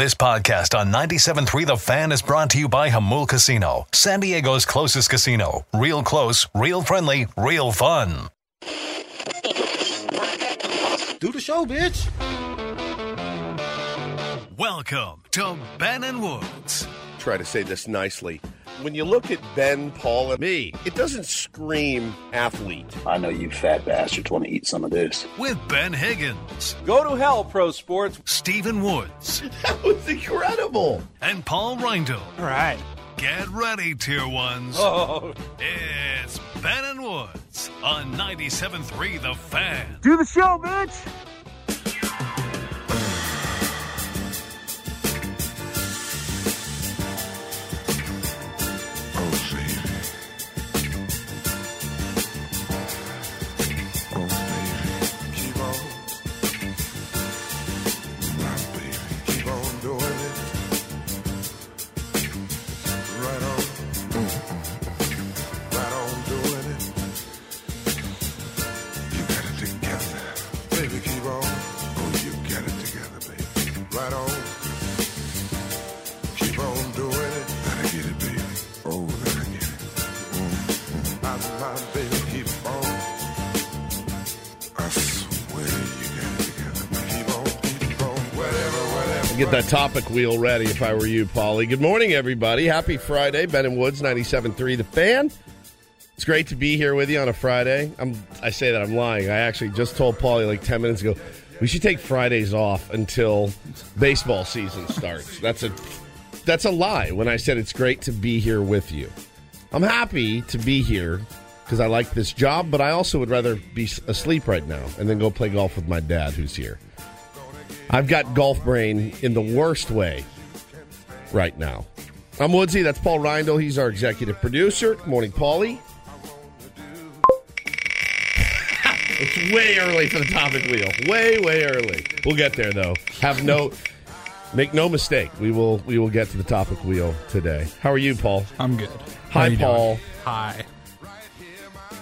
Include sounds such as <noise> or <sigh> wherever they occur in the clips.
This podcast on 97.3 The Fan is brought to you by Jamul Casino, San Diego's closest casino. Real close, real friendly, real fun. Do the show, bitch. Welcome to Ben and Woods. Try to say this nicely. When you look at Ben, Paul, and me, it doesn't scream athlete. I know you fat bastards want to eat some of this. With Ben Higgins, Go to hell, pro sports. Stephen Woods, <laughs> That was incredible. and Paul Reindl. All right. Get ready, tier ones. Oh, It's Ben and Woods on 97.3 The Fan. do the show, bitch. Get that topic wheel ready if I were you, Paulie. Good morning, everybody. Happy Friday. Ben and Woods, 97.3 The Fan. It's great to be here with you on a Friday. I'm, I say that I'm lying. I actually just told Paulie like 10 minutes ago, we should take Fridays off until baseball season starts. That's a that's a lie when I said it's great to be here with you. I'm happy to be here because I like this job, but I also would rather be asleep right now and then go play golf with my dad who's here. I've got golf brain in the worst way right now. I'm Woodsy. That's Paul Reindl. He's our executive producer. Good morning, Paulie. <laughs> it's way early for the topic wheel. Way, way early. We'll get there though. Have no make no mistake. We will we will get to the topic wheel today. How are you, Paul? I'm good. Hi, you doing? Paul. Hi.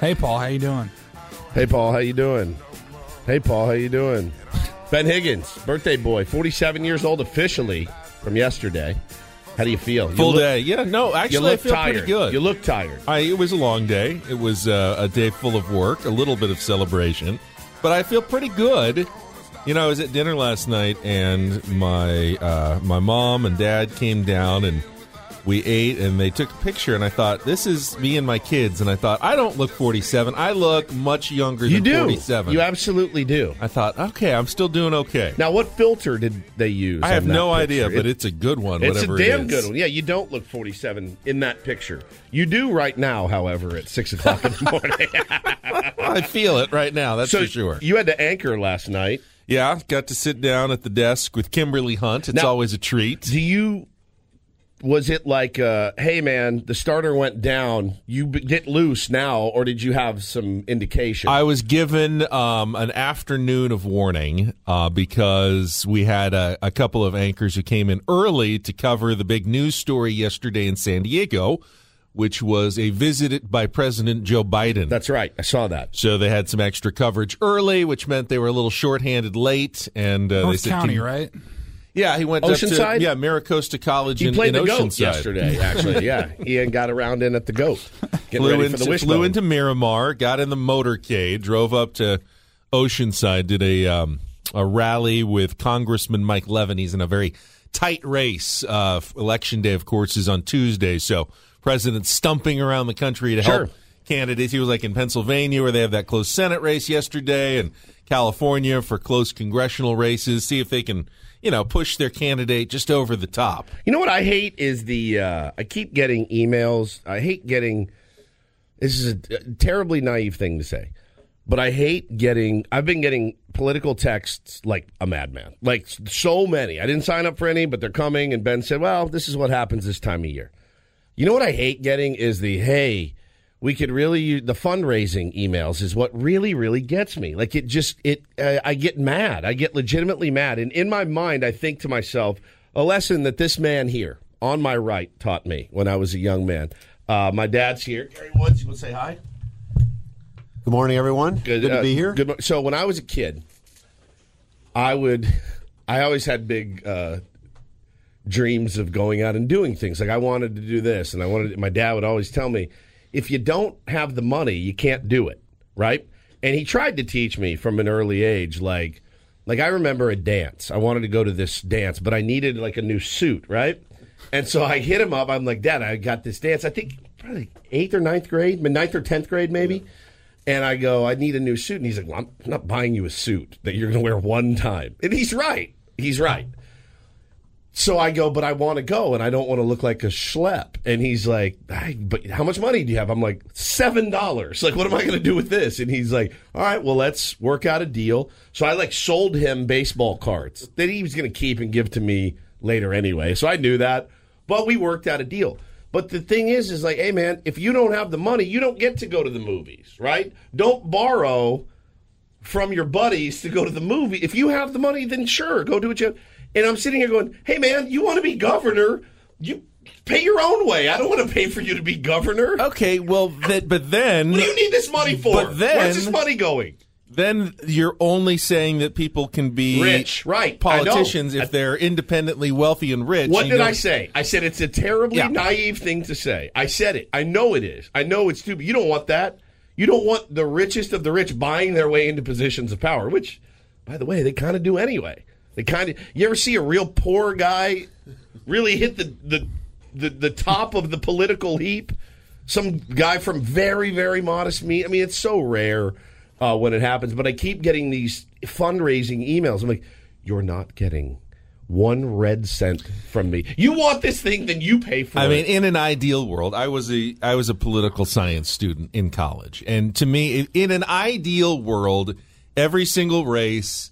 Hey, Paul. How you doing? Hey, Paul. How you doing? Hey, Paul. How you doing? Ben Higgins, birthday boy, 47 years old officially from yesterday. How do you feel? You Full look- day. Yeah, no, actually, I feel tired. pretty good. You look tired. I, it was a long day. It was uh, a day full of work, a little bit of celebration, but I feel pretty good. You know, I was at dinner last night, and my uh, my mom and dad came down, and we ate, and they took a picture, and I thought, this is me and my kids, and I thought, I don't look 47. I look much younger You than do. 47. You absolutely do. I thought, okay, I'm still doing okay. Now, what filter did they use? I have no picture? idea, It- but it's a good one. it's a damn it is. good one. Yeah, you don't look 47 in that picture. You do right now, however, at 6 o'clock in the <laughs> morning. I feel it right now. That's so for sure. you had to anchor last night. Yeah, got to sit down at the desk with Kimberly Hunt. It's Now- always a treat. Do you was it like uh hey man the starter went down you b- get loose now or did you have some indication I was given um, an afternoon of warning uh, because we had a, a couple of anchors who came in early to cover the big news story yesterday in San Diego, which was a visit by President Joe Biden. that's right i saw that so they had some extra coverage early, which meant they were a little shorthanded late. And uh, they said, County, "Can- right? Yeah, he went up Oceanside? to yeah MiraCosta College he in, played in the goat yesterday actually <laughs> yeah he had got around in at the goat getting flew ready into, for the wishbone flew into Miramar, got in the motorcade, drove up to Oceanside, did a um, a rally with Congressman Mike Levin. He's in a very tight race. Uh, election day, of course, is on Tuesday, so president stumping around the country to help Sure. candidates. He was like in Pennsylvania, where they have that close Senate race yesterday, and California for close congressional races. See if they can, you know, push their candidate just over the top. you know what i hate is the uh i keep getting emails i hate getting this is a terribly naive thing to say but I hate getting. I've been getting political texts like a madman, like so many. I didn't sign up for any, but they're coming. And Ben said, "Well, this is what happens this time of year." You know what I hate getting is the hey, we could really use the fundraising emails is what really really gets me. Like it just it uh, I get mad. I get legitimately mad, and in my mind, I think to myself, a lesson that this man here on my right taught me when I was a young man. Uh, my dad's here. Gary Woods, you want to say hi? Good morning, everyone. Good, to uh, be here. Good. So when I was a kid, I would, I always had big uh, dreams of going out and doing things. Like I wanted to do this, and I wanted. My dad would always tell me, if you don't have the money, you can't do it, right? And he tried to teach me from an early age, like, like I remember a dance. I wanted to go to this dance, but I needed like a new suit, right? And so I hit him up. I'm like, Dad, I got this dance. I think probably eighth or ninth grade, ninth or tenth grade, maybe. And I go, I need a new suit. And he's like, well, I'm not buying you a suit that you're going to wear one time. And he's right. He's right. So I go, but I want to go and I don't want to look like a schlep. And he's like, but how much money do you have? I'm like, $7. Like, what am I going to do with this? And he's like, all right, well, let's work out a deal. So I like sold him baseball cards that he was going to keep and give to me later anyway. So I knew that, but we worked out a deal. But the thing is, is like, hey man, if you don't have the money, you don't get to go to the movies, right? Don't borrow from your buddies to go to the movie. If you have the money, then sure, go do what you. And I'm sitting here going, hey man, you want to be governor? You pay your own way. I don't want to pay for you to be governor. Okay, well, th- but then What do you need this money for? But then- Where's this money going? then you're only saying that people can be Rich, right. Politicians if they're independently wealthy and rich. What did I say? I said it's a terribly Yeah. naive thing to say. I said it. I know it is. I know it's stupid. You don't want that. You don't want the richest of the rich buying their way into positions of power, which, by the way, they kind of do anyway. They kind of. You ever see a real poor guy really hit the the the, the top of the political heap? Some guy from very very modest means. I mean, it's so rare uh, when it happens. But I keep getting these fundraising emails. I'm like, you're not getting one red cent from me. You want this thing, then you pay for I it. I mean, in an ideal world, I was a I was a political science student in college, and to me, in an ideal world, every single race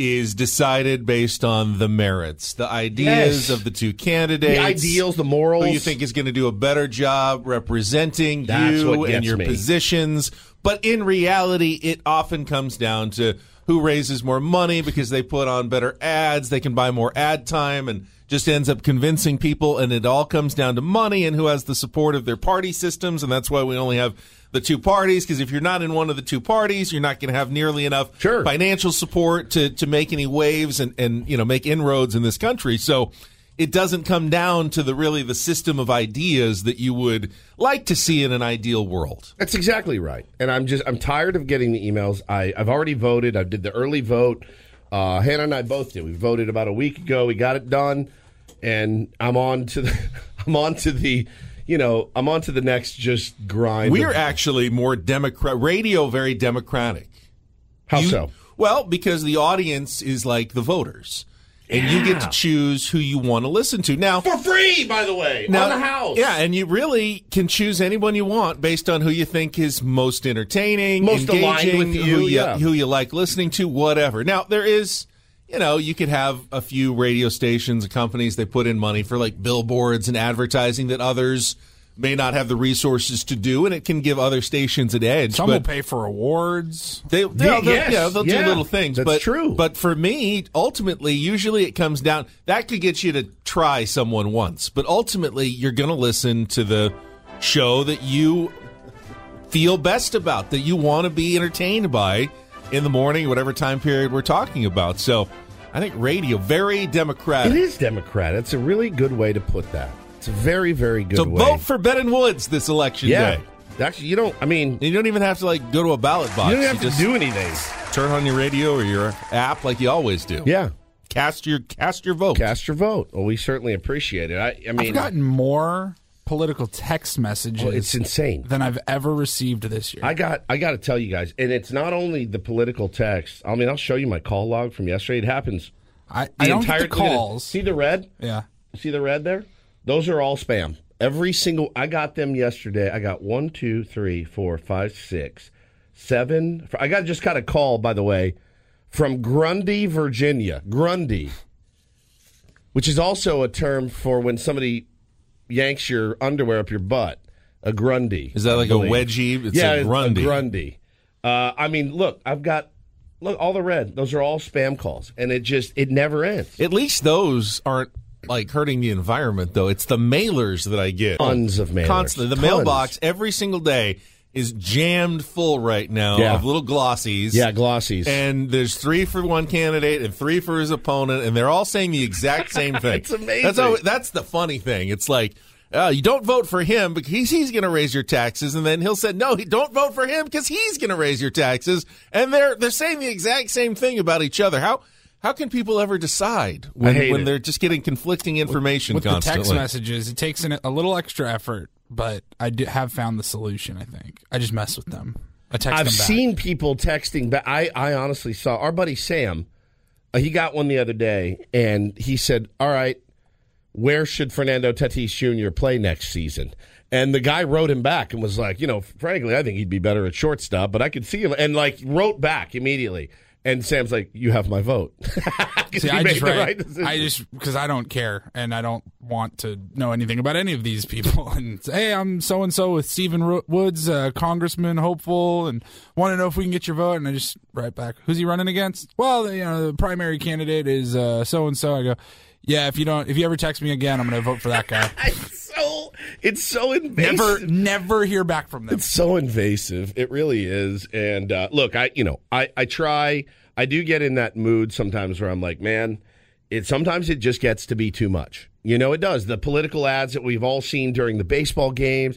is decided based on the merits, the ideas Yes. of the two candidates, The ideals, the morals. who you think is going to do a better job representing That's you and your me. positions. But in reality, it often comes down to who raises more money because they put on better ads, they can buy more ad time, and just ends up convincing people. And it all comes down to money and who has the support of their party systems. And that's why we only have the two parties because if you're not in one of the two parties, you're not going to have nearly enough Sure. financial support to to make any waves and and you know make inroads in this country. So it doesn't come down to the really the system of ideas that you would like to see in an ideal world. That's exactly right. And I'm just I'm tired of getting the emails. I, I've already voted. I did the early vote. Uh, Hannah and I both did. We voted about a week ago. We got it done, and I'm on to the <laughs> I'm on to the you know I'm on to the next just grind. We're of- actually more democrat radio very democratic. how You- so? Well, because the audience is like the voters. And you get to choose who you want to listen to. Now, For free, by the way, Now, on the house. Yeah, and you really can choose anyone you want based on who you think is most entertaining, Most aligned with you, who you yeah. who you like listening to, whatever. Now there is, you know, you could have a few radio stations and companies they put in money for like billboards and advertising that others may not have the resources to do, and it can give other stations an edge. Some will pay for awards. they, they'll, they'll, yes, yeah, they'll yeah, do little things. that's but, true. But for me, ultimately, usually it comes down that could get you to try someone once, but ultimately you're going to listen to the show that you feel best about, that you want to be entertained by in the morning, whatever time period we're talking about. So I think radio very democratic. It is Democrat. It's a really good way to put that. It's a very, very good So way. vote for Ben and Woods this election yeah. day. Actually, you don't. I mean, You don't even have to like go to a ballot box. you don't have to just do anything. turn on your radio or your app like you always do. Yeah. Cast your cast your vote. Cast your vote. Well, we certainly appreciate it. I, I mean, I've gotten more political text messages well, it's insane. than I've ever received this year. I got I got to tell you guys, and it's not only the political text. I mean, I'll show you my call log from yesterday. It happens. I, The I don't entire get the look at it. calls. See the red? Yeah. See the red there? Those are all spam. Every single. I got them yesterday. I got one, two, three, four, five, six, seven. I got just got a call, by the way, from Grundy, Virginia. Grundy, which is also a term for when somebody yanks your underwear up your butt. A Grundy. Is that like a wedgie? It's yeah, a Grundy. A Grundy. Uh, I mean, look, I've got look all the red. Those are all spam calls, and it just it never ends. At least those aren't like hurting the environment, though. It's the mailers that I get Tons of mailers. constantly. The Tons. mailbox every single day is jammed full right now Yeah. of little glossies. Yeah, glossies. And there's three for one candidate and three for his opponent, and they're all saying the exact <laughs> same thing. It's amazing. That's that's the funny thing. It's like uh, you don't vote for him because he's, he's going to raise your taxes, and then he'll say no, he don't vote for him because he's going to raise your taxes, and they're they're saying the exact same thing about each other. How how can people ever decide when, when it. they're just getting conflicting information With constantly? the text messages, it takes an, a little extra effort, but I do, have found the solution. I think I just mess with them. I text I've them back. seen people texting but I, I honestly saw our buddy Sam. uh, he got one the other day, and he said, "All right, where should Fernando Tatis Jr. play next season?" And the guy wrote him back and was like, "You know, frankly, I think he'd be better at shortstop, but I could see him." And like wrote back immediately. And Sam's like, "You have my vote." <laughs> <laughs> See, I just right. I just because I don't care and I don't want to know anything about any of these people. <laughs> And hey, I'm so and so with Stephen Woods, uh, congressman hopeful, and want to know if we can get your vote. And I just write back, who's he running against? Well, you know, the primary candidate is so and so. I go, yeah. If you don't, if you ever text me again, I'm going to vote for that guy. It's so invasive. never, never hear back from them. It's so invasive. It really is. And uh, look, I you know I I try. I do get in that mood sometimes where I'm like, man, it sometimes it just gets to be too much. You know, it does. The political ads that we've all seen during the baseball games,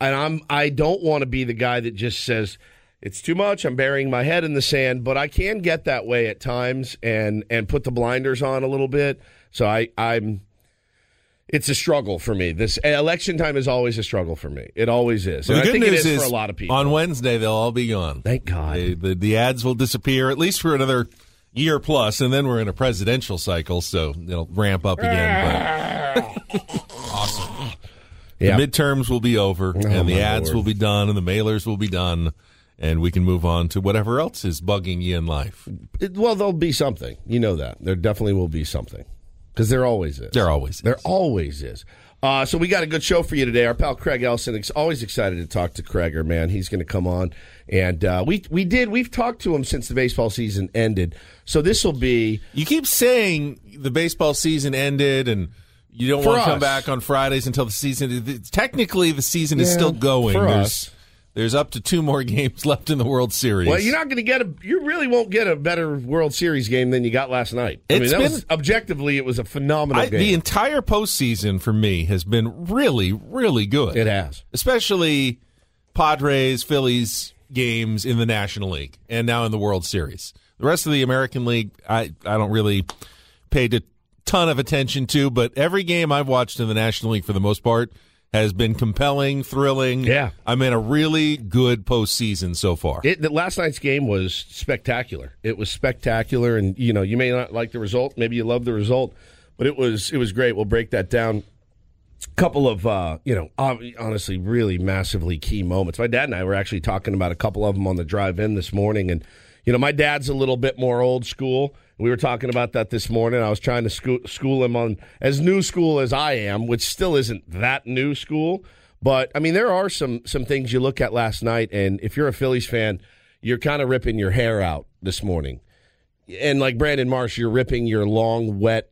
and I'm I don't want to be the guy that just says. It's too much. I'm burying my head in the sand, but I can get that way at times and and put the blinders on a little bit. So I I'm it's a struggle for me. This election time is always a struggle for me. It always is. Well, the I good think news it is, is for a lot of people. on Wednesday they'll all be gone. Thank God. They- the, the ads will disappear at least for another year plus, and then we're in a presidential cycle, so it'll ramp up again. <laughs> Yeah. the midterms will be over, oh, and the ads Lord. will be done, and the mailers will be done, and we can move on to whatever else is bugging you in life. It- well, there'll be something. You know that. There definitely will be something. Because there always is. There always is. There always is. Uh, so we got a good show for you today. Our pal Craig Elsten is always excited to talk to Craiger, man. He's going to come on, and uh, we we did we've talked to him since the baseball season ended. So this will be You keep saying the baseball season ended, and you don't want to come back on Fridays until the season. Technically, the season is still going. for there's, us. There's up to two more <laughs> games left in the World Series. well. You're not going to get a. You really won't get a better World Series game than you got last night. I mean, It's that been- was objectively it was a phenomenal I, game. the entire postseason for me has been really, really good. it has. especially Padres, Phillies games in the National League and now in the World Series. The rest of the American League, I, I don't really pay a ton of attention to, but every game I've watched in the National League for the most part has been compelling, thrilling. Yeah. I'm in a really good postseason so far. It, the, last night's game was spectacular. It was spectacular, and you know you may not like the result, maybe you love the result, but it was it was great. We'll break that down. Couple of uh, you know, honestly, really massively key moments. My dad and I were actually talking about a couple of them on the drive in this morning, and you know, my dad's a little bit more old school. We were talking about that this morning. I was trying to school, him on as new school as I am, which still isn't that new school. But I mean, there are some some things you look at last night, and if you're a Phillies fan, you're kind of ripping your hair out this morning. And like Brandon Marsh, you're ripping your long, wet,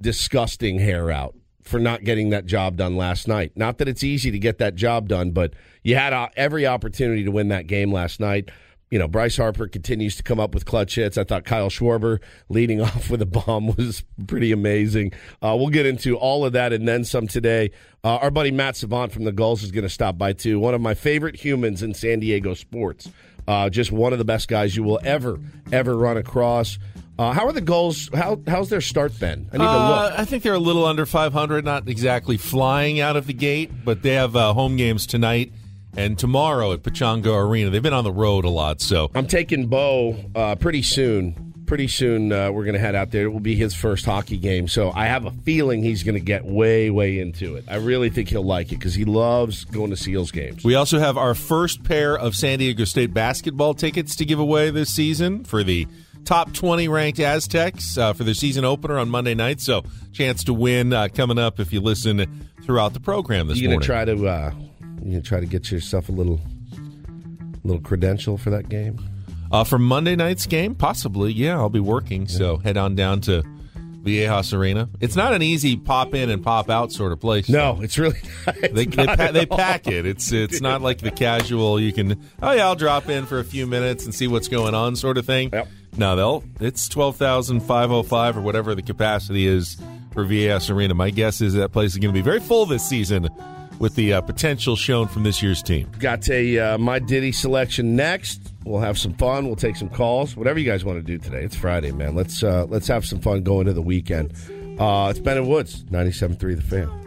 disgusting hair out for not getting that job done last night. Not that it's easy to get that job done, but you had uh, every opportunity to win that game last night. You know, Bryce Harper continues to come up with clutch hits. I thought Kyle Schwarber leading <laughs> off with a bomb was pretty amazing. Uh, we'll get into all of that and then some today. Uh, our buddy Matt Savant from the Gulls is going to stop by too. One of my favorite humans in San Diego sports. Uh, just one of the best guys you will ever, ever run across. Uh, how are the Gulls? How how's their start been? I need to Uh, look. I think they're a little under 500, not exactly flying out of the gate, but they have uh, home games tonight and tomorrow at Pechanga Arena. They've been on the road a lot, so I'm taking Bo uh, pretty soon. Pretty soon uh, we're going to head out there. It will be his first hockey game, so I have a feeling he's going to get way, way into it. I really think he'll like it because he loves going to Seals games. We also have our first pair of San Diego State basketball tickets to give away this season for the top 20 ranked Aztecs uh, for their season opener on Monday night. So, chance to win uh, coming up if you listen throughout the program this morning. You're going to try to uh, you gonna try to get yourself a little little credential for that game? Uh, for Monday night's game, possibly, yeah, I'll be working. So, head on down to Viejas Arena. It's not an easy pop in and pop out sort of place. No, it's really it's They, they, pa- they pack it. It's it's not like the casual. You can oh yeah, I'll drop in for a few minutes and see what's going on sort of thing. Yep. No, they'll it's twelve thousand five hundred five or whatever the capacity is for Viejas Arena. My guess is that place is going to be very full this season with the uh, potential shown from this year's team. Got a uh, my Diddy selection next. We'll have some fun. We'll take some calls. Whatever you guys want to do today. It's Friday, man. Let's uh, let's have some fun going to the weekend. Uh, it's Ben and Woods, 97.3 The Fan.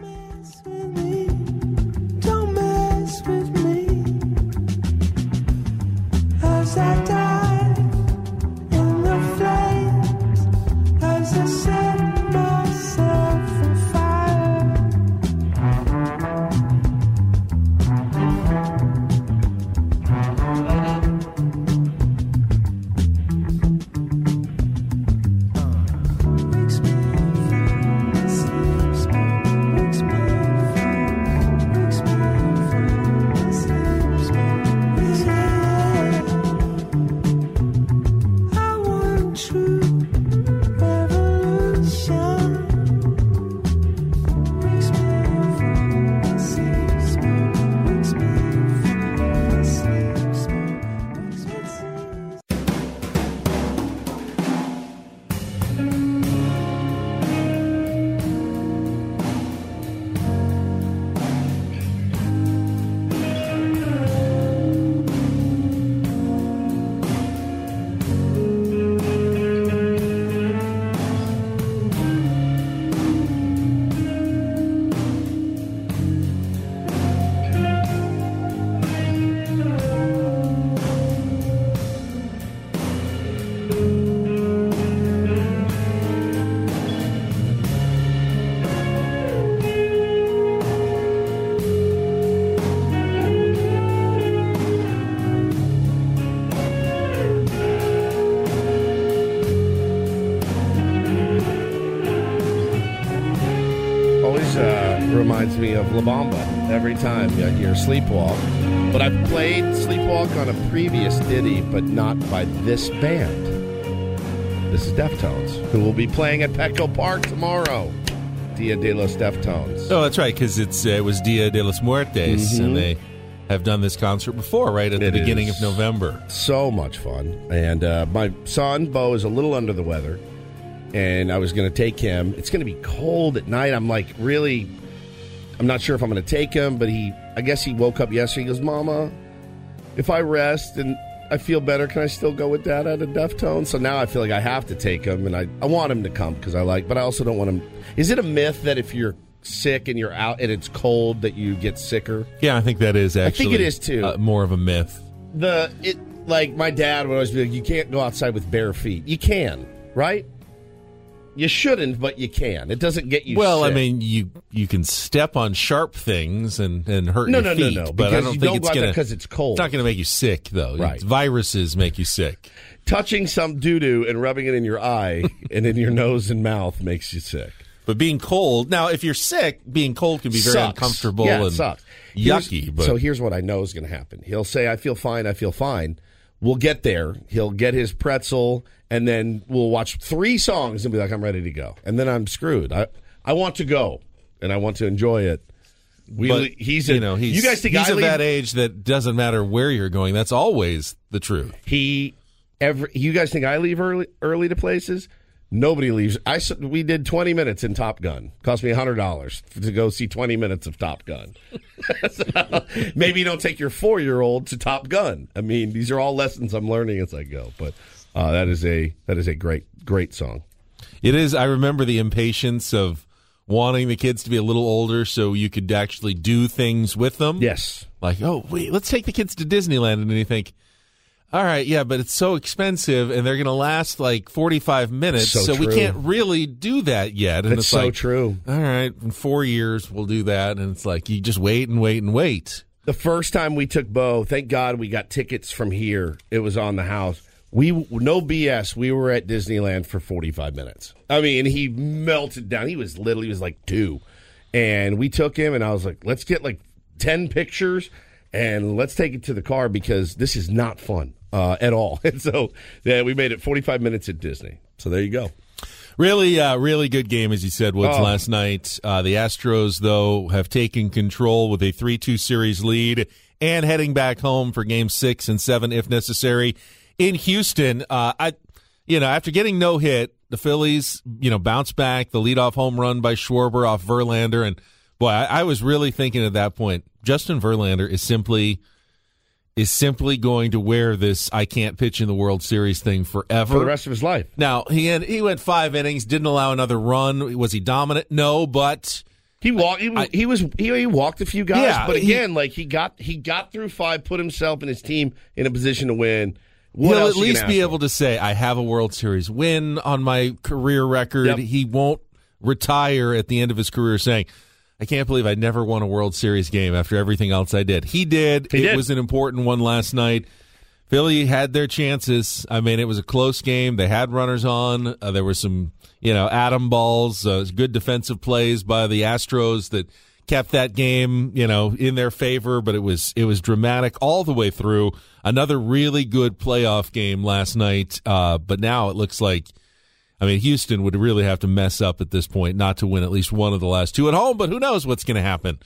La Bamba every time I hear Sleepwalk. But I've played Sleepwalk on a previous ditty, but not by this band. This is Deftones, who will be playing at Petco Park tomorrow. Dia de los Deftones. Oh, that's right, because it's uh, it was Dia de los Muertes, and they have done this concert before, right at the Mm-hmm. Beginning of November. so much fun. And uh, my son, Bo, is a little under the weather. And I was going to take him. It's going to be cold at night. I'm like, really, I'm not sure if I'm going to take him, but he, I guess he woke up yesterday. He goes, Mama, if I rest and I feel better, can I still go with Dad at a Deftone? So now I feel like I have to take him, and I, I want him to come because I like, but I also don't want him. Is it a myth that if you're sick and you're out and it's cold that you get sicker? Yeah, I think that is actually. I think it is, too. uh, more of a myth. the it like my dad would always be like, you can't go outside with bare feet. You can, right? You shouldn't, but you can. It doesn't get you. Well, I mean, you you can step on sharp things and, and hurt no, your no, feet, no, no, but I because don't you think don't it's go gonna 'cause it's cold. It's not going to make you sick, though. Right. Viruses make you sick. touching some doo doo and rubbing it in your eye <laughs> and in your nose and mouth makes you sick. But being cold now, if you're sick, being cold can be very Sucks. uncomfortable Yeah, and sucks. Here's- yucky. But so here's what I know is going to happen. He'll say, "I feel fine. I feel fine." We'll get there. He'll get his pretzel, and then we'll watch three songs and be like, "I'm ready to go," and then I'm screwed. I I want to go, and I want to enjoy it. We, but he's you know he's you guys think he's of that age that doesn't matter where you're going. That's always the truth. he every you guys think I leave early early to places? Nobody leaves. I we did 20 minutes in Top Gun. Cost me $100 to go see 20 minutes of Top Gun. <laughs> So, maybe don't take your 4-year-old to Top Gun. I mean, these are all lessons I'm learning as I go, but uh, that is a that is a great great song. It is. I remember the impatience of wanting the kids to be a little older so you could actually do things with them. Yes. Like, oh, wait, let's take the kids to Disneyland. And then you think, all right, yeah, but it's so expensive and they're going to last like 45 minutes. So So, we can't really do that yet. And That's it's so like, true. All right, in four years, we'll do that. And it's like, you just wait and wait and wait. The first time we took Bo, thank God we got tickets from here. It was on the house. We no BS. We were at Disneyland for 45 minutes. I mean, he melted down. He was little. He was like two, and we took him. And I was like, let's get like 10 pictures and let's take it to the car because this is not fun uh, at all. <laughs> And so yeah, we made it 45 minutes at Disney. So there you go. Really, uh, really good game, as you said, Woods, Oh. last night. Uh, the Astros, though, have taken control with a 3 2 series lead and heading back home for game six and seven, if necessary. In Houston, uh, I, you know, after getting no hit, the Phillies, you know, bounce back. The leadoff home run by Schwarber off Verlander. And boy, I, I was really thinking at that point, Justin Verlander is simply. Is simply going to wear this "I can't pitch in the World Series" thing forever for the rest of his life. now he had he went five innings, didn't allow another run. Was he dominant? No, but He walked. He, was- I- he was. He, he walked a few guys, Yeah, but he- again, like he got he got through five, put himself and his team in a position to win. What he'll at least be able to say, "I have a World Series win on my career record." Yep. He won't retire at the end of his career saying, "I can't believe I never won a World Series game after everything else I did." He did. He it did. was an important one last night. Philly had their chances. I mean, it was a close game. They had runners on. Uh, there were some, you know, atom balls, uh, good defensive plays by the Astros that kept that game, you know, in their favor. But it was it was dramatic all the way through. Another really good playoff game last night. Uh, but now it looks like, I mean, Houston would really have to mess up at this point not to win at least one of the last two at home. But who knows what's going to happen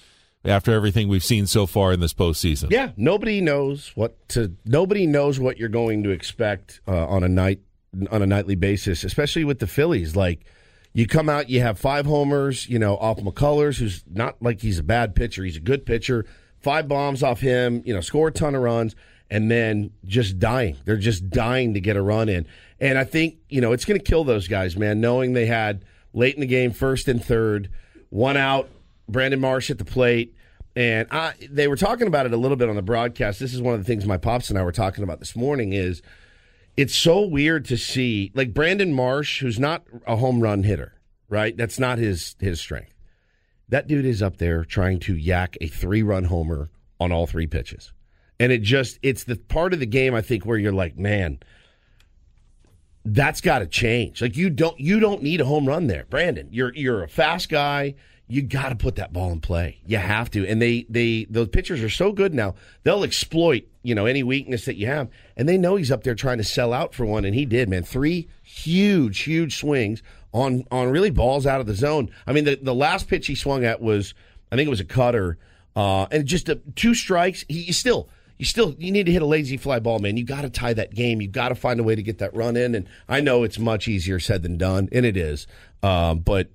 after everything we've seen so far in this postseason? Yeah, nobody knows what to. Nobody knows what you're going to expect uh, on a night on a nightly basis, especially with the Phillies. Like you come out, you have five homers. You know, off McCullers, who's not like he's a bad pitcher. He's a good pitcher. Five bombs off him. You know, score a ton of runs, and then just dying. They're just dying to get a run in. And I think you know it's going to kill those guys, man. Knowing they had late in the game, first and third, one out. Brandon Marsh at the plate. And I, they were talking about it a little bit on the broadcast. This is one of the things my pops and I were talking about this morning. Is it's so weird to see like Brandon Marsh, who's not a home run hitter, right? That's not his his strength. That dude is up there trying to yak a three run homer on all three pitches, and it just it's the part of the game I think where you're like, man, that's got to change. Like you don't you don't need a home run there, Brandon. You're you're a fast guy. You got to put that ball in play. You have to. And they they those pitchers are so good now. They'll exploit you know any weakness that you have, and they know he's up there trying to sell out for one, and he did. Man, three huge huge swings on on really balls out of the zone. I mean, the the last pitch he swung at was I think it was a cutter, uh, and just a, two strikes. He still you still you need to hit a lazy fly ball, man. You got to tie that game. You got to find a way to get that run in. And I know it's much easier said than done, and it is. Um, but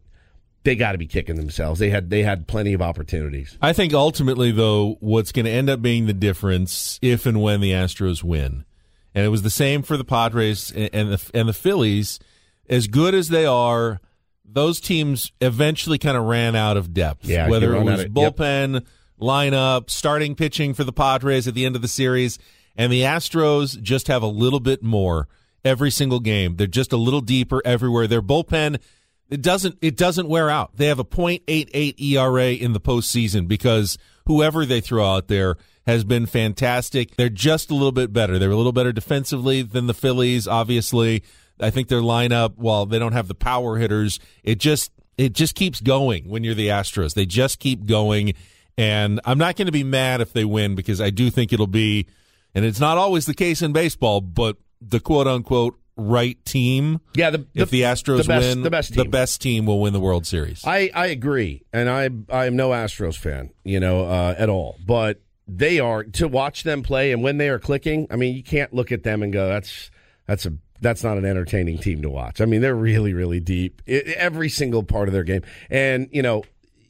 they got to be kicking themselves. They had they had plenty of opportunities. I think ultimately, though, what's going to end up being the difference if and when the Astros win, and it was the same for the Padres and the and the Phillies, as good as they are, those teams eventually kind of ran out of depth. Yeah, whether it was of- yep. Lineup, starting pitching for the Padres at the end of the series, and the Astros just have a little bit more every single game. They're just a little deeper everywhere. Their bullpen it doesn't it doesn't wear out. They have a .88 ERA in the postseason because whoever they throw out there has been fantastic. They're just a little bit better. They're a little better defensively than the Phillies. Obviously, I think their lineup, while they don't have the power hitters, it just it just keeps going when you're the Astros. They just keep going, and I'm not going to be mad if they win because I do think it'll be, and it's not always the case in baseball, but the quote unquote right team. Yeah, the, If the Astros the best, win, the best team. the best team will win the World Series. I, I agree, and I I am no Astros fan, you know, uh, at all. But they are to watch them play, and when they are clicking, I mean, you can't look at them and go, "That's that's a that's not an entertaining team to watch." I mean, they're really really deep I every single part of their game, and you know.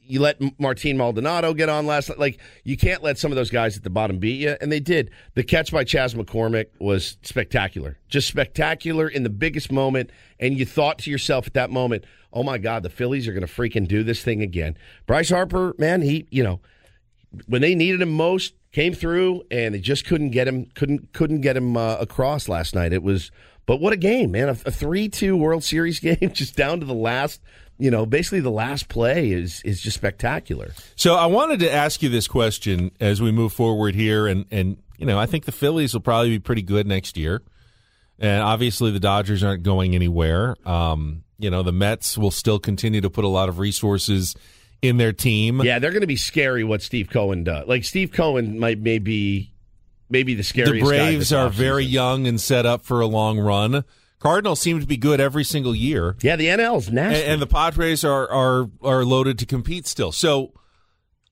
You let Martin Maldonado get on last night. Like, you can't let some of those guys at the bottom beat you. And they did. The catch by Chas McCormick was spectacular. Just spectacular in the biggest moment. And you thought to yourself at that moment, oh my God, the Phillies are going to freaking do this thing again. Bryce Harper, man, he, you know, when they needed him most, came through and they just couldn't get him, couldn't, couldn't get him uh, across last night. It was, but what a game, man. A, 3 2 World Series <laughs> game, just down to the last, you know, basically the last play is, is just spectacular. So I wanted to ask you this question as we move forward here, and and you know I think the Phillies will probably be pretty good next year, and obviously the Dodgers aren't going anywhere. Um, you know the Mets will still continue to put a lot of resources in their team. Yeah, they're going to be scary what Steve Cohen does. Like, Steve Cohen might maybe, maybe the the scariest guy Braves are very young and set up for a long run. Cardinals seem to be good every single year. Yeah, the NL's nasty. and, and the Padres are are are loaded to compete still. So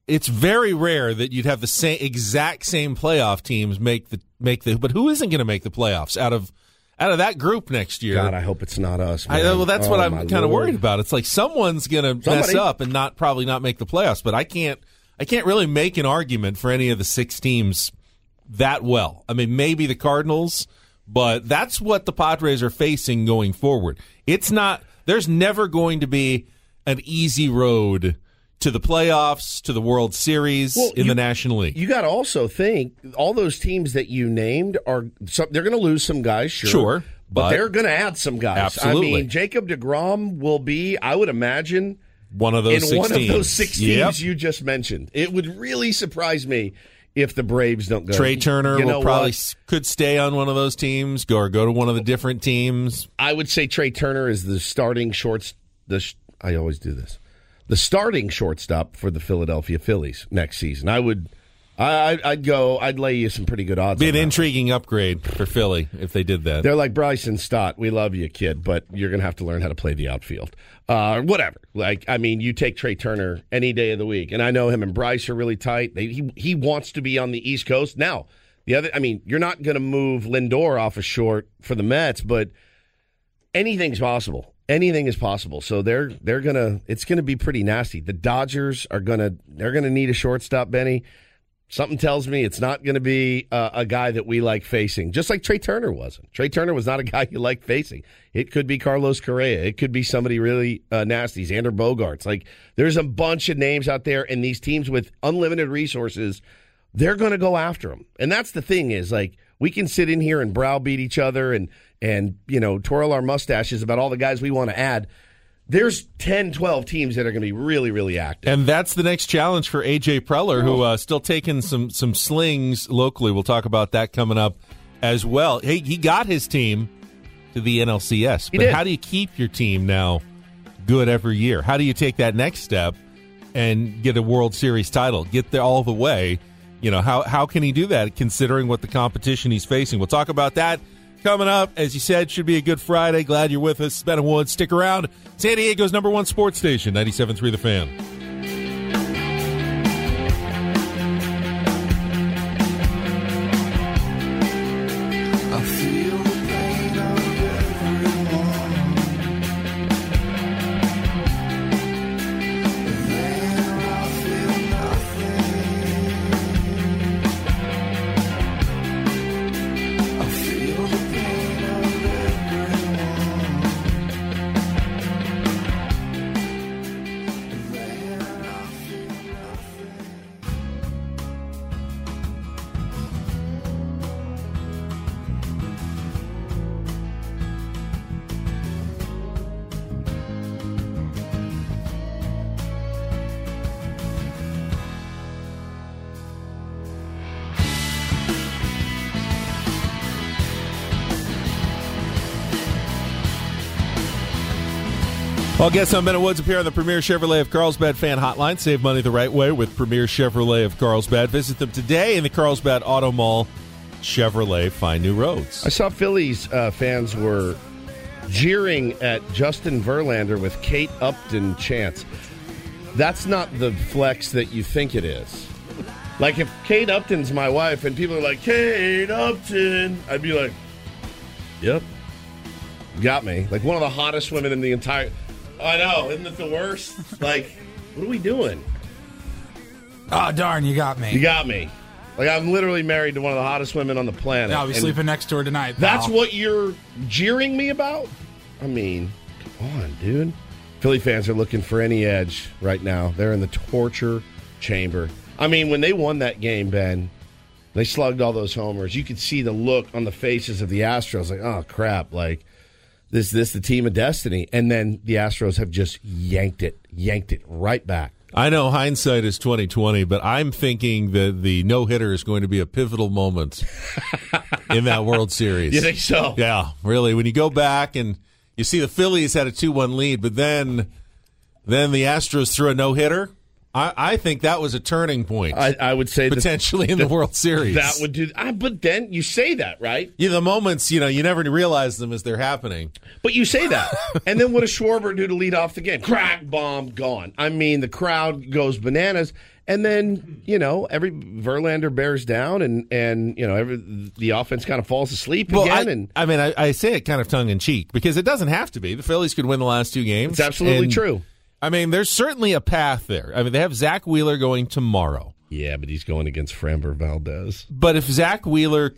it's very rare that you'd have the same exact same playoff teams make the make the. But who isn't going to make the playoffs out of out of that group next year? God, I hope it's not us. I, well, that's what Oh, I'm kind of worried about. It's like someone's going to mess up and not probably not make the playoffs. But I can't I can't really make an argument for any of the six teams that well. I mean, maybe the Cardinals, but that's what the Padres are facing going forward. It's not. There's never going to be an easy road to the playoffs, to the World Series Well, in you- the National League. You got to also think all those teams that you named are some, they're going to lose some guys, sure, Sure, but, but- they're going to add some guys. Absolutely. I mean, Jacob Degrom will be, I would imagine, one of those in six one of those six teams Yep. you just mentioned. It would really surprise me if the Braves don't go. Trea Turner You know probably what? could stay on one of those teams, or go to one of the different teams. I would say Trea Turner is the starting shorts. The sh- I always do this. The starting shortstop for the Philadelphia Phillies next season. I would. I, I'd- go. I'd lay you some pretty good odds. Be an intriguing upgrade for Philly if they did that. They're like Bryson Stott. We love you, kid, but you're going to have to learn how to play the outfield. Uh, whatever. Like, I mean, you take Trea Turner any day of the week, and I know him and Bryce are really tight. They, he he wants to be on the East Coast now. The other, I mean, you're not going to move Lindor off a short for the Mets, but anything's possible. Anything is possible. So they're they're gonna. It's gonna be pretty nasty. The Dodgers are gonna. They're gonna need a shortstop, Benny. Something tells me it's not going to be uh, a guy that we like facing, just like Trea Turner wasn't. Trea Turner was not a <laughs> guy you like facing. It could be Carlos Correa. It could be somebody really uh, nasty, Xander Bogaerts. Like, there's a bunch of names out there, and these teams with unlimited resources, they're going to go after them. And that's the thing is, like, we can sit in here and browbeat each other and, and you know, twirl our mustaches about all the guys we want to add. There's 10, 12 teams that are going to be really, really active. And that's the next challenge for AJ Preller, who uh, still taking some some slings locally. We'll talk about that coming up as well. Hey, he got his team to the NLCS, but how do you keep your team now good every year? How do you take that next step and get a World Series title, get there all the way? You know how how can he do that considering what the competition he's facing? We'll talk about that coming up. As you said, should be a good Friday. Glad you're with us. Ben and Woods, stick around. San Diego's number one sports station, 97.3 The Fan. Well, guests on Ben Woods appear on the Premier Chevrolet of Carlsbad fan hotline. Save money the right way with Premier Chevrolet of Carlsbad. Visit them today in the Carlsbad Auto Mall. Chevrolet, find new roads. I saw Phillies uh, fans were jeering at Justin Verlander with Kate Upton chants. That's not the flex that you think it is. Like if Kate Upton's my wife and people are like Kate Upton, I'd be like, "Yep, got me." Like one of the hottest women in the entire. I know, isn't it the worst? Like, what are we doing? Oh darn, you got me. You got me. Like I'm literally married to one of the hottest women on the planet. I'll be and- sleeping next to her tonight. That's what you're jeering me about? I mean, come on, dude. Philly fans are looking for any edge right now. They're in the torture chamber. I mean, when they won that game, Ben, they slugged all those homers. You could see the look on the faces of the Astros, like, oh crap, like this, this, the team of destiny. And then the Astros have just yanked it, yanked it right back. I know hindsight is twenty twenty, but I'm thinking that the no hitter is going to be a pivotal moment <laughs> in that World Series. You think so? Yeah, really. When you go back and you see the Phillies had a two one lead, but then then the Astros threw a no hitter. I, I think that was a turning point I, I would say that potentially in the World Series. that would do. Ah, but then you say that, right? yeah, the moments you know you never realize them as they're happening. But you say that, <laughs> and then what does Schwarber do to lead off the game? Crack bomb gone. I mean, the crowd goes bananas, and then you know every Verlander bears down, and and you know every the offense kind of falls asleep Well, again, I, and I mean, I, I say it kind of tongue in cheek because it doesn't have to be. The Phillies could win the last two games. it's absolutely and, true. I mean, there's certainly a path there. I mean, they have Zack Wheeler going tomorrow. Yeah, but he's going against Framber Valdez. But if Zack Wheeler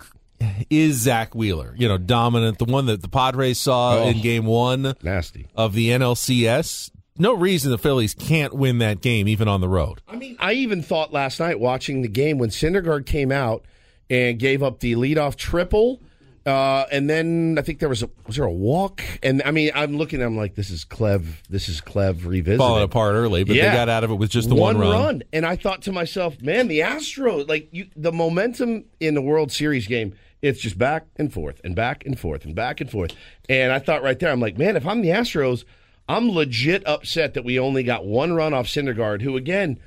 is Zack Wheeler, you know, dominant, the one that the Padres saw Oh. in game one Nasty. of the NLCS, no reason the Phillies can't win that game even on the road. I mean, I even thought last night watching the game when Syndergaard came out and gave up the leadoff triple, uh, and then I think there was a was there a walk, and I mean, I'm looking, I'm like, this is Clev, this is Clev revisited. Falling apart early, but Yeah. they got out of it with just the one, run. and I thought to myself, man, the Astros, like you, the momentum in the World Series game, it's just back and forth and back and forth and back and forth. And I thought right there, I'm like, man, if I'm the Astros, I'm legit upset that we only got one run off Syndergaard, who again,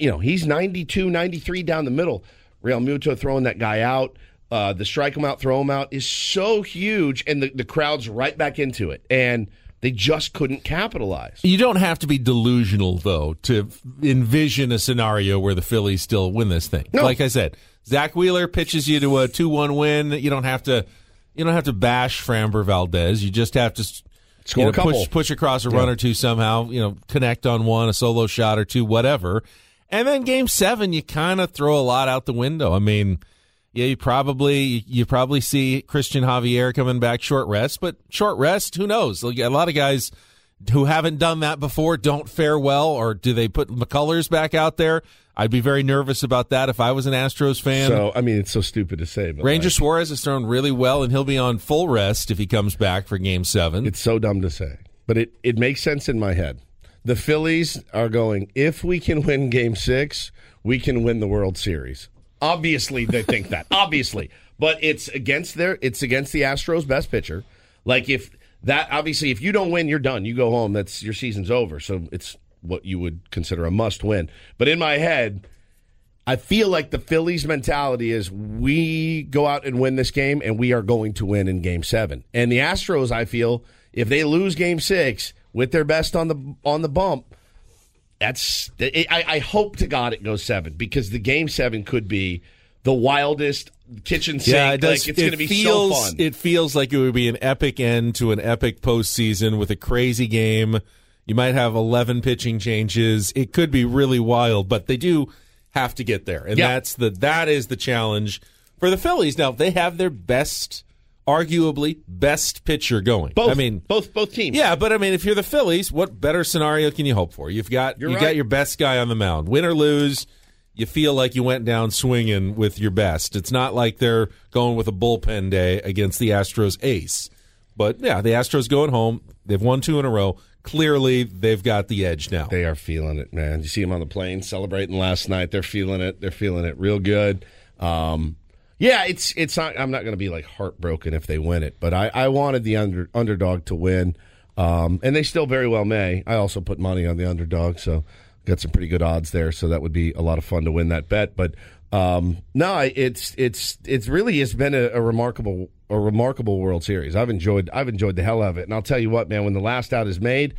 you know, he's 92, 93 down the middle. Realmuto throwing that guy out. Uh, the strike him out, throw him out is so huge, and the, the crowd's right back into it. And they just couldn't capitalize. You don't have to be delusional though to envision a scenario where the Phillies still win this thing. No. Like I said, Zack Wheeler pitches you to a two-one win. You don't have to. You don't have to bash Framber Valdez. You just have to Score you know, a couple. push push across a run or two somehow. You know, connect on one, a solo shot or two, whatever. And then game seven, you kind of throw a lot out the window. I mean, yeah, you probably you probably see Cristian Javier coming back short rest, but short rest, who knows? A lot of guys who haven't done that before don't fare well, or do they put McCullers back out there? I'd be very nervous about that if I was an Astros fan. So I mean, it's so stupid to say, but Ranger like, Suarez has thrown really well, and he'll be on full rest if he comes back for Game Seven. It's so dumb to say, but it, it makes sense in my head. The Phillies are going, if we can win game six, we can win the World Series. Obviously, they think that. <laughs> Obviously. But it's against their it's against the Astros best pitcher. Like if that obviously if you don't win, you're done. You go home. That's your season's over. So it's what you would consider a must win. But in my head, I feel like the Phillies mentality is we go out and win this game and we are going to win in game 7. And the Astros, I feel, if they lose game 6 with their best on the on the bump, that's I, I hope to God it goes 7 because the game 7 could be the wildest kitchen sink. Yeah, it does. Like, it's it going to be feels, so fun. It feels like it would be an epic end to an epic postseason with a crazy game. You might have 11 pitching changes. It could be really wild, but they do have to get there. And Yeah. that's the that is the challenge for the Phillies. Now, they have their best arguably best pitcher going. both I mean, both both teams. yeah, but I mean, if you're the Phillies, what better scenario can you hope for? You've got You're you right. got your best guy on the mound. Win or lose, you feel like you went down swinging with your best. It's not like they're going with a bullpen day against the Astros ace. But yeah, the Astros going home. They've won two in a row. Clearly, they've got the edge now. They are feeling it, man. You see them on the plane celebrating last night. They're feeling it. They're feeling it real good. Um, yeah, it's it's not. I'm not going to be like heartbroken if they win it, but I, I wanted the under, underdog to win, um, and they still very well may. I also put money on the underdog, so got some pretty good odds there. So that would be a lot of fun to win that bet. But um, no, it's it's it's really has been a, a remarkable a remarkable World Series. I've enjoyed I've enjoyed the hell out of it, and I'll tell you what, man. When the last out is made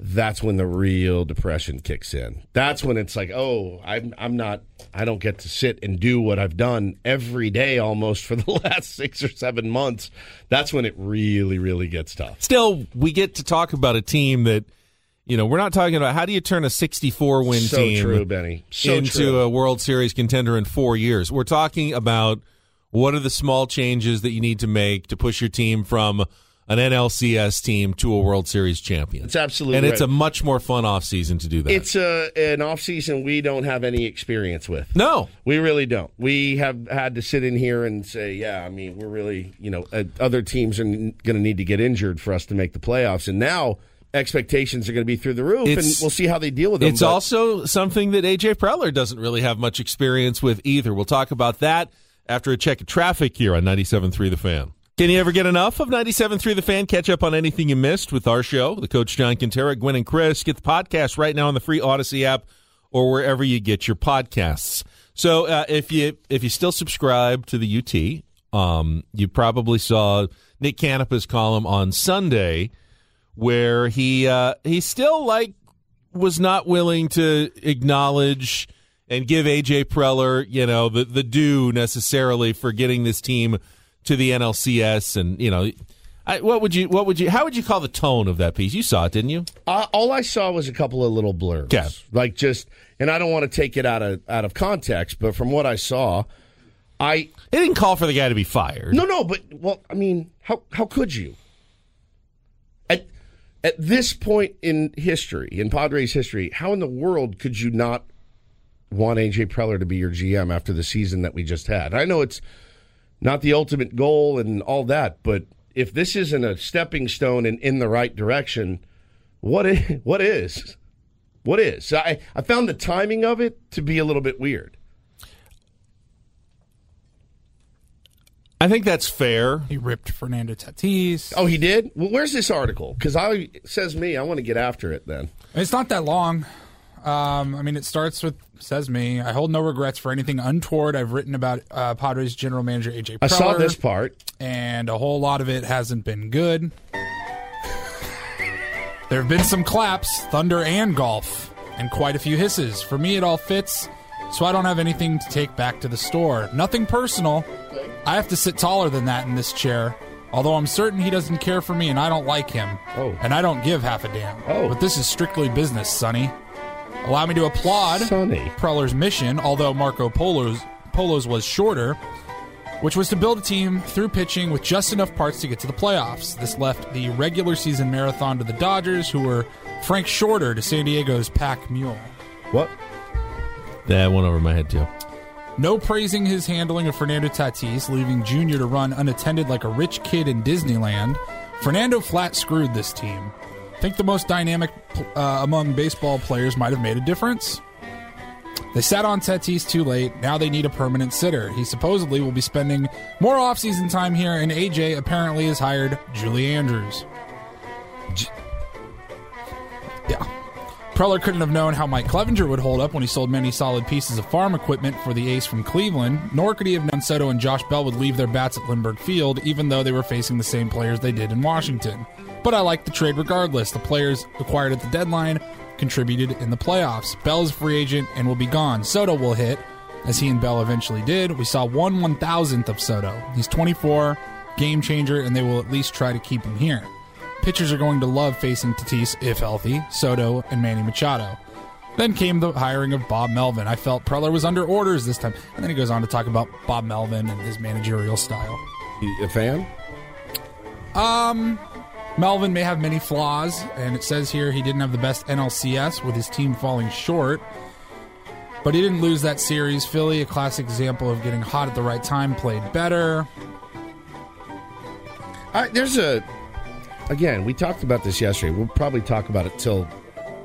that's when the real depression kicks in. That's when it's like, oh, I'm I'm not I don't get to sit and do what I've done every day almost for <laughs> the last 6 or 7 months. That's when it really really gets tough. Still, we get to talk about a team that you know we're not talking about how do you turn a 64 win So team true, Benny. So into true. a World Series contender in four years. We're talking about what are the small changes that you need to make to push your team from an NLCS team to a World Series champion. It's absolutely and it's a much more fun offseason to do that. It's a an off season we don't have any experience with. no, We really don't. We have had to sit in here and say, yeah, I mean, we're really, you know, uh, other teams are going to need to get injured for us to make the playoffs. And now expectations are going to be through the roof, and we'll see how they deal with it. It's but- also something that AJ Preller doesn't really have much experience with either. We'll talk about that after a check of traffic here on 97.3 The Fan. Can you ever get enough of 97.3 The Fan? Catch up on anything you missed with our show, the Coach John Kentera, Gwen and Chris. Get the podcast right now on the free Audacy app or wherever you get your podcasts. So uh, if you if you still subscribe to the UT, um, you probably saw Nick Canepa's column on Sunday where he uh, he still like was not willing to acknowledge and give AJ Preller, you know, the the due necessarily for getting this team to the NLCS and you know I, what would you what would you how would you call the tone of that piece? You saw it, didn't you? Uh, all I saw was a couple of little blurbs, Yeah. like just, and I don't want to take it out of out of context, but from what I saw, I They didn't call for the guy to be fired. no, no, but well, I mean, how how could you? At at this point in history, in Padres history, how in the world could you not want AJ Preller to be your GM after the season that we just had? I know it's not the ultimate goal and all that, but if this isn't a stepping stone and in the right direction, what is, <laughs> what is? What is? I, I found the timing of it to be a little bit weird. I think that's fair. He ripped Fernando Tatis. Oh, he did? Well, where's this article? Because I says me, I want to get after it then. It's not that long. Um, I mean, it starts with says me. I hold no regrets for anything untoward I've written about uh, Padres general manager AJ. Preller, I saw this part. and a whole lot of it hasn't been good. There have been some claps, thunder, and golf, and quite a few hisses. For me, it all fits, so I don't have anything to take back to the store. Nothing personal. I have to sit taller than that in this chair. Although I'm certain he doesn't care for me and I don't like him. Oh. And I don't give half a damn. Oh. But this is strictly business, Sonny. Allow me to applaud Sonny. Preller's mission, although Marco Polo's, Polo's was shorter, which was to build a team through pitching with just enough parts to get to the playoffs. This left the regular season marathon to the Dodgers, who were Frank Shorter to San Diego's Pack Mule. What? That went over my head too. No praising his handling of Fernando Tatis, leaving Junior to run unattended like a rich kid in Disneyland. Fernando flat screwed this team. Think the most dynamic uh, among baseball players might have made a difference? They sat on Tatis too late. Now they need a permanent sitter. He supposedly will be spending more offseason time here, and AJ apparently has hired Julie Andrews. Yeah. Preller couldn't have known how Mike Clevinger would hold up when he sold many solid pieces of farm equipment for the ace from Cleveland, nor could he have known Soto and Josh Bell would leave their bats at Lindbergh Field, even though they were facing the same players they did in Washington. But I like the trade regardless. The players acquired at the deadline contributed in the playoffs. Bell is free agent and will be gone. Soto will hit, as he and Bell eventually did. We saw one one thousandth of Soto. He's 24, game changer, and they will at least try to keep him here. Pitchers are going to love facing Tatis if healthy, Soto and Manny Machado. Then came the hiring of Bob Melvin. I felt Preller was under orders this time. And then he goes on to talk about Bob Melvin and his managerial style. A fan? Um, Melvin may have many flaws, and it says here he didn't have the best NLCS with his team falling short. But he didn't lose that series. Philly, a classic example of getting hot at the right time, played better. I, there's a. Again, we talked about this yesterday. We'll probably talk about it till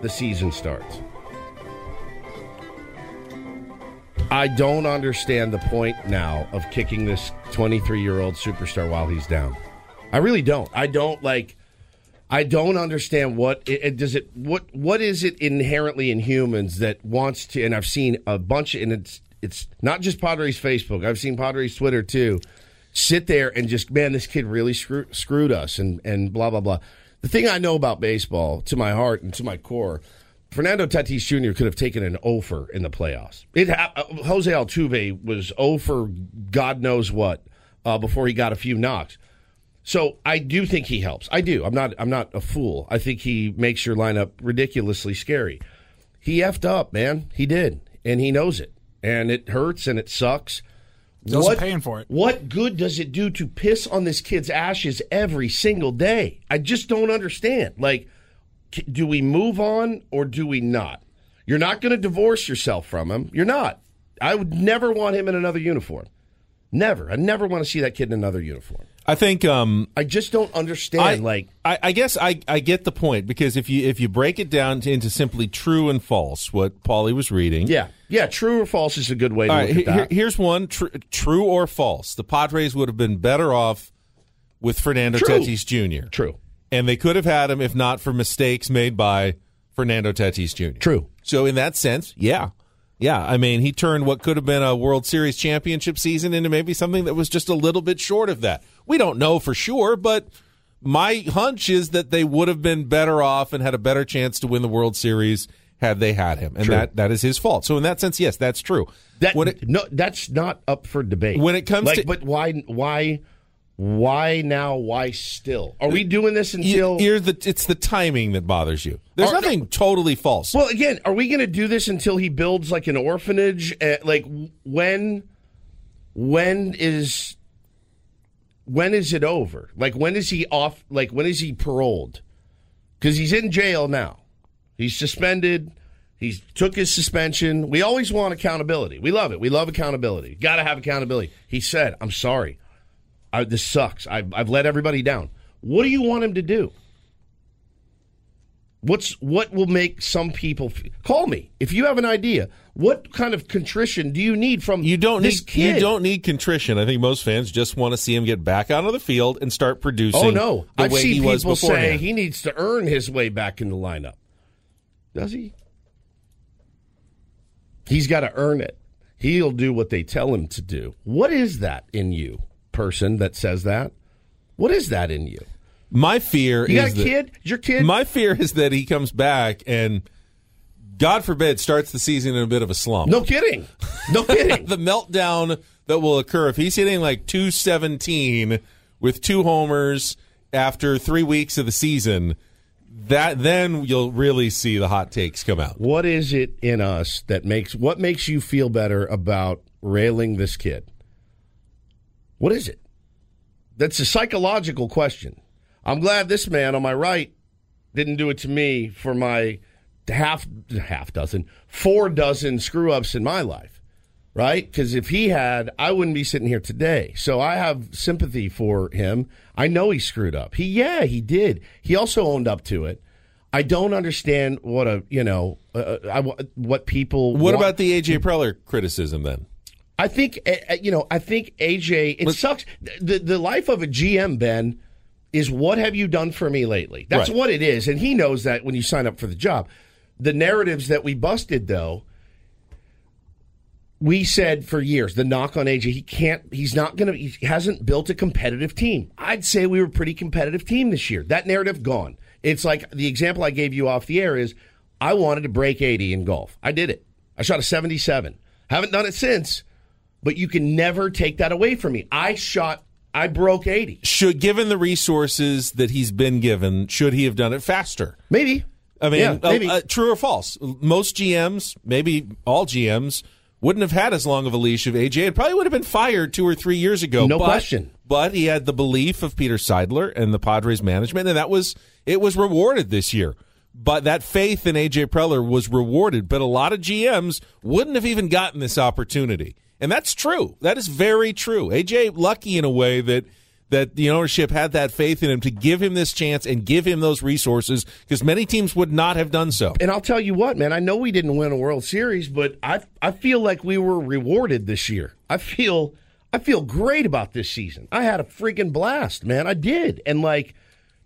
the season starts. I don't understand the point now of kicking this 23 year old superstar while he's down. I really don't. I don't like. I don't understand what it, does it what what is it inherently in humans that wants to and I've seen a bunch and it's it's not just Padres Facebook. I've seen Padres Twitter too. Sit there and just man, this kid really screw, screwed us and and blah blah blah. The thing I know about baseball to my heart and to my core, Fernando Tatis Jr. could have taken an offer in the playoffs. It uh, Jose Altuve was 0 for God knows what uh, before he got a few knocks. So I do think he helps. I do. I'm not. I'm not a fool. I think he makes your lineup ridiculously scary. He effed up, man. He did, and he knows it, and it hurts and it sucks. He's also paying for it. What good does it do to piss on this kid's ashes every single day? I just don't understand. Like, do we move on or do we not? You're not going to divorce yourself from him. You're not. I would never want him in another uniform. Never. I never want to see that kid in another uniform. I think um, I just don't understand. I, like, I, I guess I, I get the point because if you if you break it down to, into simply true and false, what Paulie was reading, yeah, yeah, true or false is a good way to right, that. here's one: tr- true or false. The Padres would have been better off with Fernando True. Tatis Jr. True. and they could have had him if not for mistakes made by Fernando Tatis Jr. True. So in that sense, yeah. Yeah, I mean, he turned what could have been a World Series championship season into maybe something that was just a little bit short of that. We don't know for sure, but my hunch is that they would have been better off and had a better chance to win the World Series had they had him. And True. that that is his fault. So in that sense, yes, that's true. That it- no, that's not up for debate. When it comes like, to- but why, why, why now? Why still? Are we doing this until? you're the it's the timing that bothers you. There's Are- nothing totally false. well, again, are we going to do this until he builds like an orphanage? Uh, like when? When is? When is it over? Like when is he off? Like when is he paroled? Because he's in jail now. He's suspended. He took his suspension. We always want accountability. We love it. We love accountability. Got to have accountability. He said, "I'm sorry. I, this sucks. I've, I've let everybody down." What do you want him to do? What's what will make some people f- call me if you have an idea? What kind of contrition do you need from You don't this need kid? you don't need contrition. I think most fans just want to see him get back out of the field and start producing. Oh no! I've seen people say he needs to earn his way back in the lineup. Does he? He's got to earn it. He'll do what they tell him to do. What is that in you, person that says that? What is that in you? My fear You got is a that- kid? Your kid? My fear is that he comes back and, God forbid, starts the season in a bit of a slump. no kidding. No <laughs> kidding. the meltdown that will occur if he's hitting like 217 with two homers after three weeks of the season. That then you'll really see the hot takes come out. what is it in us that makes what makes you feel better about railing this kid? What is it? That's a psychological question. I'm glad this man on my right didn't do it to me for my half half dozen, four dozen screw ups in my life. Right? Because if he had, I wouldn't be sitting here today. So I have sympathy for him. I know he screwed up. He, yeah, he did. He also owned up to it. I don't understand what a you know uh, I, what people. What want- about the AJ Preller criticism then? I think uh, uh, you know. I think AJ. It sucks. The the life of a GM, Ben, is what have you done for me lately? That's Right. what it is, and he knows that when you sign up for the job. The narratives that we busted, though, we said for years the knock on AJ. He can't. He's not going to. He hasn't built a competitive team. I'd say we were a pretty competitive team this year. That narrative gone. It's like the example I gave you off the air is I wanted to break 80 in golf. I did it. I shot a 77. Haven't done it since but you can never take that away from me. I shot, I broke 80. Should given the resources that he's been given, should he have done it faster? Maybe. I mean, Yeah, uh, maybe. uh, true or false? Most GMs, maybe all GMs, wouldn't have had as long of a leash of AJ. It probably would have been fired two or three years ago. No but- question. But he had the belief of Peter Seidler and the Padres management, and that was it was rewarded this year. But that faith in AJ Preller was rewarded. But a lot of GMs wouldn't have even gotten this opportunity, and that's true. That is very true. AJ lucky in a way that that the ownership had that faith in him to give him this chance and give him those resources because many teams would not have done so. and I'll tell you what, man, I know we didn't win a World Series, but I I feel like we were rewarded this year. I feel I feel great about this season. I had a freaking blast, man. I did. And like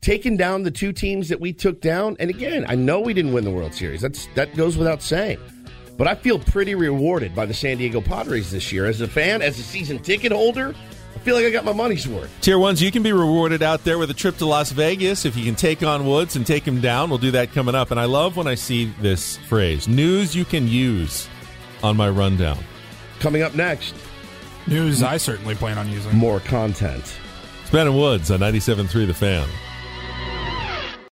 taking down the two teams that we took down, and again, I know we didn't win the World Series. That's that goes without saying. But I feel pretty rewarded by the San Diego Padres this year. As a fan, as a season ticket holder, I feel like I got my money's worth. Tier ones, you can be rewarded out there with a trip to Las Vegas if you can take on Woods and take him down. We'll do that coming up. And I love when I see this phrase news you can use on my rundown. Coming up next, News I certainly plan on using. more content. It's Ben and Woods on 97.3 The Fan.